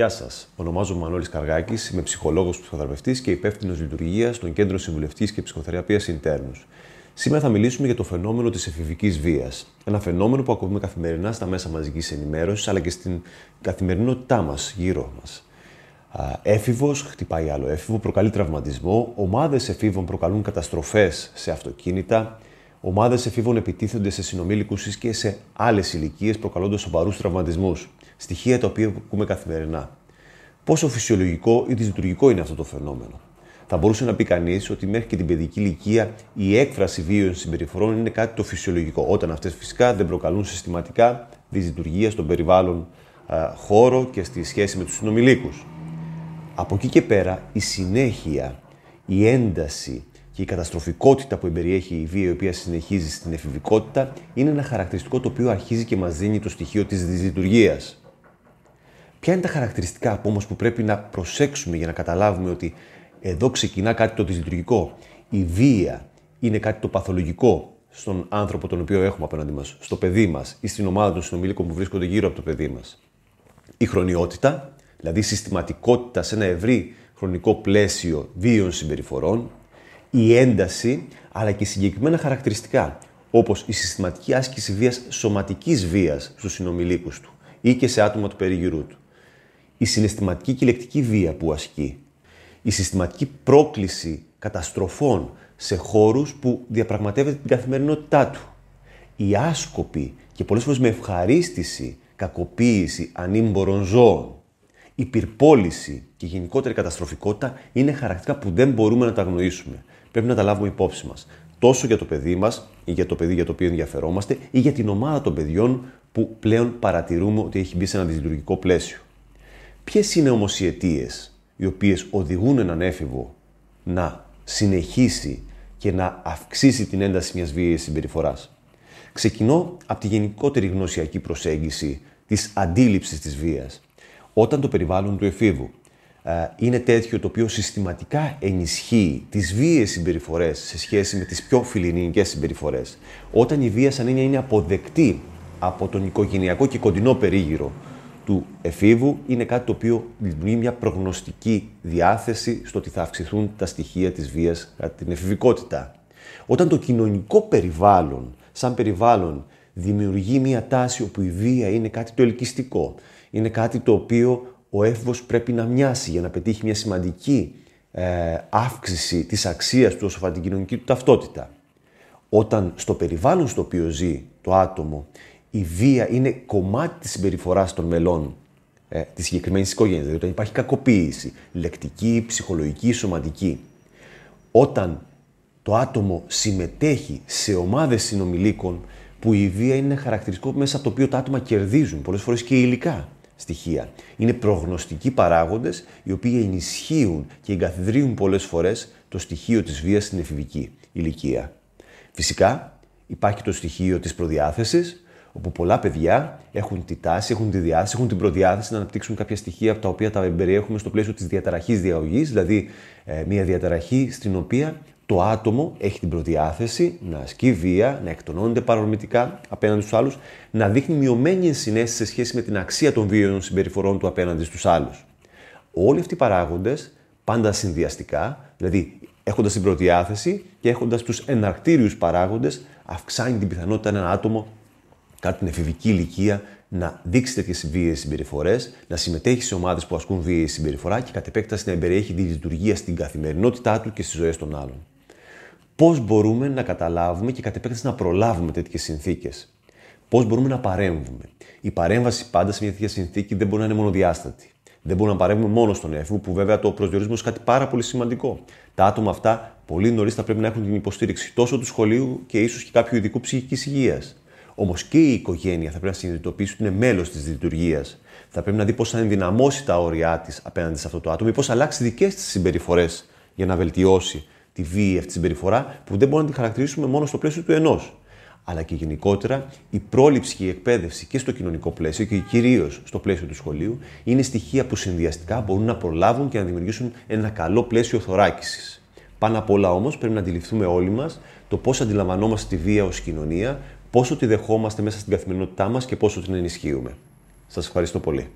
Γεια σας. Ονομάζομαι Μανώλης Καργάκης, είμαι ψυχολόγος, ψυχοθεραπευτής και υπεύθυνος λειτουργίας στον Κέντρο Συμβουλευτή και Ψυχοθεραπείας Ιντέρνου. Σήμερα θα μιλήσουμε για το φαινόμενο της εφηβικής βίας. Ένα φαινόμενο που ακούμε καθημερινά στα μέσα μαζικής ενημέρωσης αλλά και στην καθημερινότητά μας γύρω μας. Έφηβος χτυπάει άλλο έφηβο, προκαλεί τραυματισμό. Ομάδες εφήβων προκαλούν καταστροφές σε αυτοκίνητα. Ομάδες εφήβων επιτίθενται σε συνομήλικους και σε άλλες ηλικίες, προκαλώντας σοβαρούς τραυματισμούς. Στοιχεία τα οποία ακούμε καθημερινά. Πόσο φυσιολογικό ή δυσλειτουργικό είναι αυτό το φαινόμενο. Θα μπορούσε να πει κανείς ότι μέχρι και την παιδική ηλικία η έκφραση βίων συμπεριφορών είναι κάτι το φυσιολογικό, όταν αυτές φυσικά δεν προκαλούν συστηματικά δυσλειτουργία στον περιβάλλον χώρο και στη σχέση με τους συνομιλίκους. Από εκεί και πέρα, η συνέχεια, η ένταση και η καταστροφικότητα που εμπεριέχει η βία η οποία συνεχίζει στην εφηβικότητα είναι ένα χαρακτηριστικό το οποίο αρχίζει και μας δίνει το στοιχείο της δυσλειτουργίας. Ποια είναι τα χαρακτηριστικά όμως που πρέπει να προσέξουμε για να καταλάβουμε ότι εδώ ξεκινά κάτι το δυσλειτουργικό; Η βία είναι κάτι το παθολογικό στον άνθρωπο τον οποίο έχουμε απέναντι μας, στο παιδί μας ή στην ομάδα των συνομιλίκων που βρίσκονται γύρω από το παιδί μας. Η χρονιότητα, δηλαδή συστηματικότητα σε ένα ευρύ χρονικό πλαίσιο βίων συμπεριφορών, η ένταση, αλλά και συγκεκριμένα χαρακτηριστικά, όπως η συστηματική άσκηση βίας, σωματικής βίας στους συνομιλίκους του ή και σε άτομα του περιγυρού του. Η συναισθηματική και λεκτική βία που ασκεί. Η συστηματική πρόκληση καταστροφών σε χώρους που διαπραγματεύεται την καθημερινότητά του. Η άσκοπη και πολλές φορές με ευχαρίστηση κακοποίηση ανήμπορων ζώων η πυρπόληση και η γενικότερη καταστροφικότητα είναι χαρακτηριστικά που δεν μπορούμε να τα αγνοήσουμε. Πρέπει να τα λάβουμε υπόψη μας. Τόσο για το παιδί μας, ή για το παιδί για το οποίο ενδιαφερόμαστε, ή για την ομάδα των παιδιών που πλέον παρατηρούμε ότι έχει μπει σε ένα δυσλειτουργικό πλαίσιο. Ποιες είναι όμως οι αιτίες οι οποίες οδηγούν έναν έφηβο να συνεχίσει και να αυξήσει την ένταση μιας βίαιης συμπεριφοράς; Ξεκινώ από τη γενικότερη γνωσιακή προσέγγιση της αντίληψης της βίας όταν το περιβάλλον του εφήβου ε, είναι τέτοιο το οποίο συστηματικά ενισχύει τις βίαιες συμπεριφορές σε σχέση με τις πιο φιλινικές συμπεριφορές, όταν η βία σαν είναι αποδεκτή από τον οικογενειακό και κοντινό περίγυρο του εφήβου, είναι κάτι το οποίο δημιουργεί μια προγνωστική διάθεση στο ότι θα αυξηθούν τα στοιχεία της βίας κατά την εφηβικότητα. Όταν το κοινωνικό περιβάλλον, σαν περιβάλλον, δημιουργεί μια τάση όπου η βία είναι κάτι το ελκυστικό, είναι κάτι το οποίο ο έφηβος πρέπει να μοιάσει για να πετύχει μια σημαντική ε, αύξηση της αξίας του όσο αφορά την κοινωνική του ταυτότητα. Όταν στο περιβάλλον στο οποίο ζει το άτομο η βία είναι κομμάτι της συμπεριφοράς των μελών ε, της συγκεκριμένης οικογένειας, δηλαδή όταν υπάρχει κακοποίηση, λεκτική, ψυχολογική, σωματική. Όταν το άτομο συμμετέχει σε ομάδες συνομιλίκων που η βία είναι χαρακτηριστικό μέσα από το οποίο τα άτομα κερδίζουν, πολλές φορές και υλικά στοιχεία. Είναι προγνωστικοί παράγοντες οι οποίοι ενισχύουν και εγκαθιδρύουν πολλές φορές το στοιχείο της βίας στην εφηβική ηλικία. Φυσικά υπάρχει το στοιχείο της προδιάθεσης, όπου πολλά παιδιά έχουν τη τάση, έχουν τη διάθεση, έχουν την προδιάθεση να αναπτύξουν κάποια στοιχεία από τα οποία τα περιέχουμε στο πλαίσιο της διαταραχής διαγωγής, δηλαδή ε, μια διαταραχή στην οποία το άτομο έχει την προδιάθεση να ασκεί βία, να εκτονώνεται παρορμητικά απέναντι στους άλλους, να δείχνει μειωμένη ενσυναίσθηση σε σχέση με την αξία των βίαιων συμπεριφορών του απέναντι στους άλλους. Όλοι αυτοί οι παράγοντες, πάντα συνδυαστικά, δηλαδή έχοντας την προδιάθεση και έχοντας τους εναρκτήριους παράγοντες, αυξάνει την πιθανότητα ένα άτομο κατά την εφηβική ηλικία να δείξει τέτοιες βίαιες συμπεριφορές, να συμμετέχει σε ομάδες που ασκούν βίαιη συμπεριφορά και κατ' επέκταση να εμπεριέχει τη λειτουργία στην καθημερινότητά του και στις ζωές των άλλων πώς μπορούμε να καταλάβουμε και κατ' επέκταση να προλάβουμε τέτοιες συνθήκες; Πώς μπορούμε να παρέμβουμε; Η παρέμβαση πάντα σε μια τέτοια συνθήκη δεν μπορεί να είναι μονοδιάστατη. Δεν μπορούμε να παρέμβουμε μόνο στον έφηβο, που βέβαια το προσδιορίζουμε ως κάτι πάρα πολύ σημαντικό. Τα άτομα αυτά πολύ νωρίς θα πρέπει να έχουν την υποστήριξη τόσο του σχολείου και ίσως και κάποιου ειδικού ψυχικής υγείας. Όμως και η οικογένεια θα πρέπει να συνειδητοποιήσει ότι είναι μέλος της λειτουργίας. Θα πρέπει να δει πώς θα ενδυναμώσει τα όρια της απέναντι σε αυτό το άτομο ή πώς αλλάξει δικές της συμπεριφορές για να βελτιώσει τη βίαιη αυτή συμπεριφορά που δεν μπορούμε να τη χαρακτηρίσουμε μόνο στο πλαίσιο του ενός. Αλλά και γενικότερα η πρόληψη και η εκπαίδευση και στο κοινωνικό πλαίσιο και κυρίως στο πλαίσιο του σχολείου είναι στοιχεία που συνδυαστικά μπορούν να προλάβουν και να δημιουργήσουν ένα καλό πλαίσιο θωράκισης. Πάνω απ' όλα όμως πρέπει να αντιληφθούμε όλοι μας το πώς αντιλαμβανόμαστε τη βία ως κοινωνία, πόσο τη δεχόμαστε μέσα στην καθημερινότητά μας και πόσο την ενισχύουμε. Σας ευχαριστώ πολύ.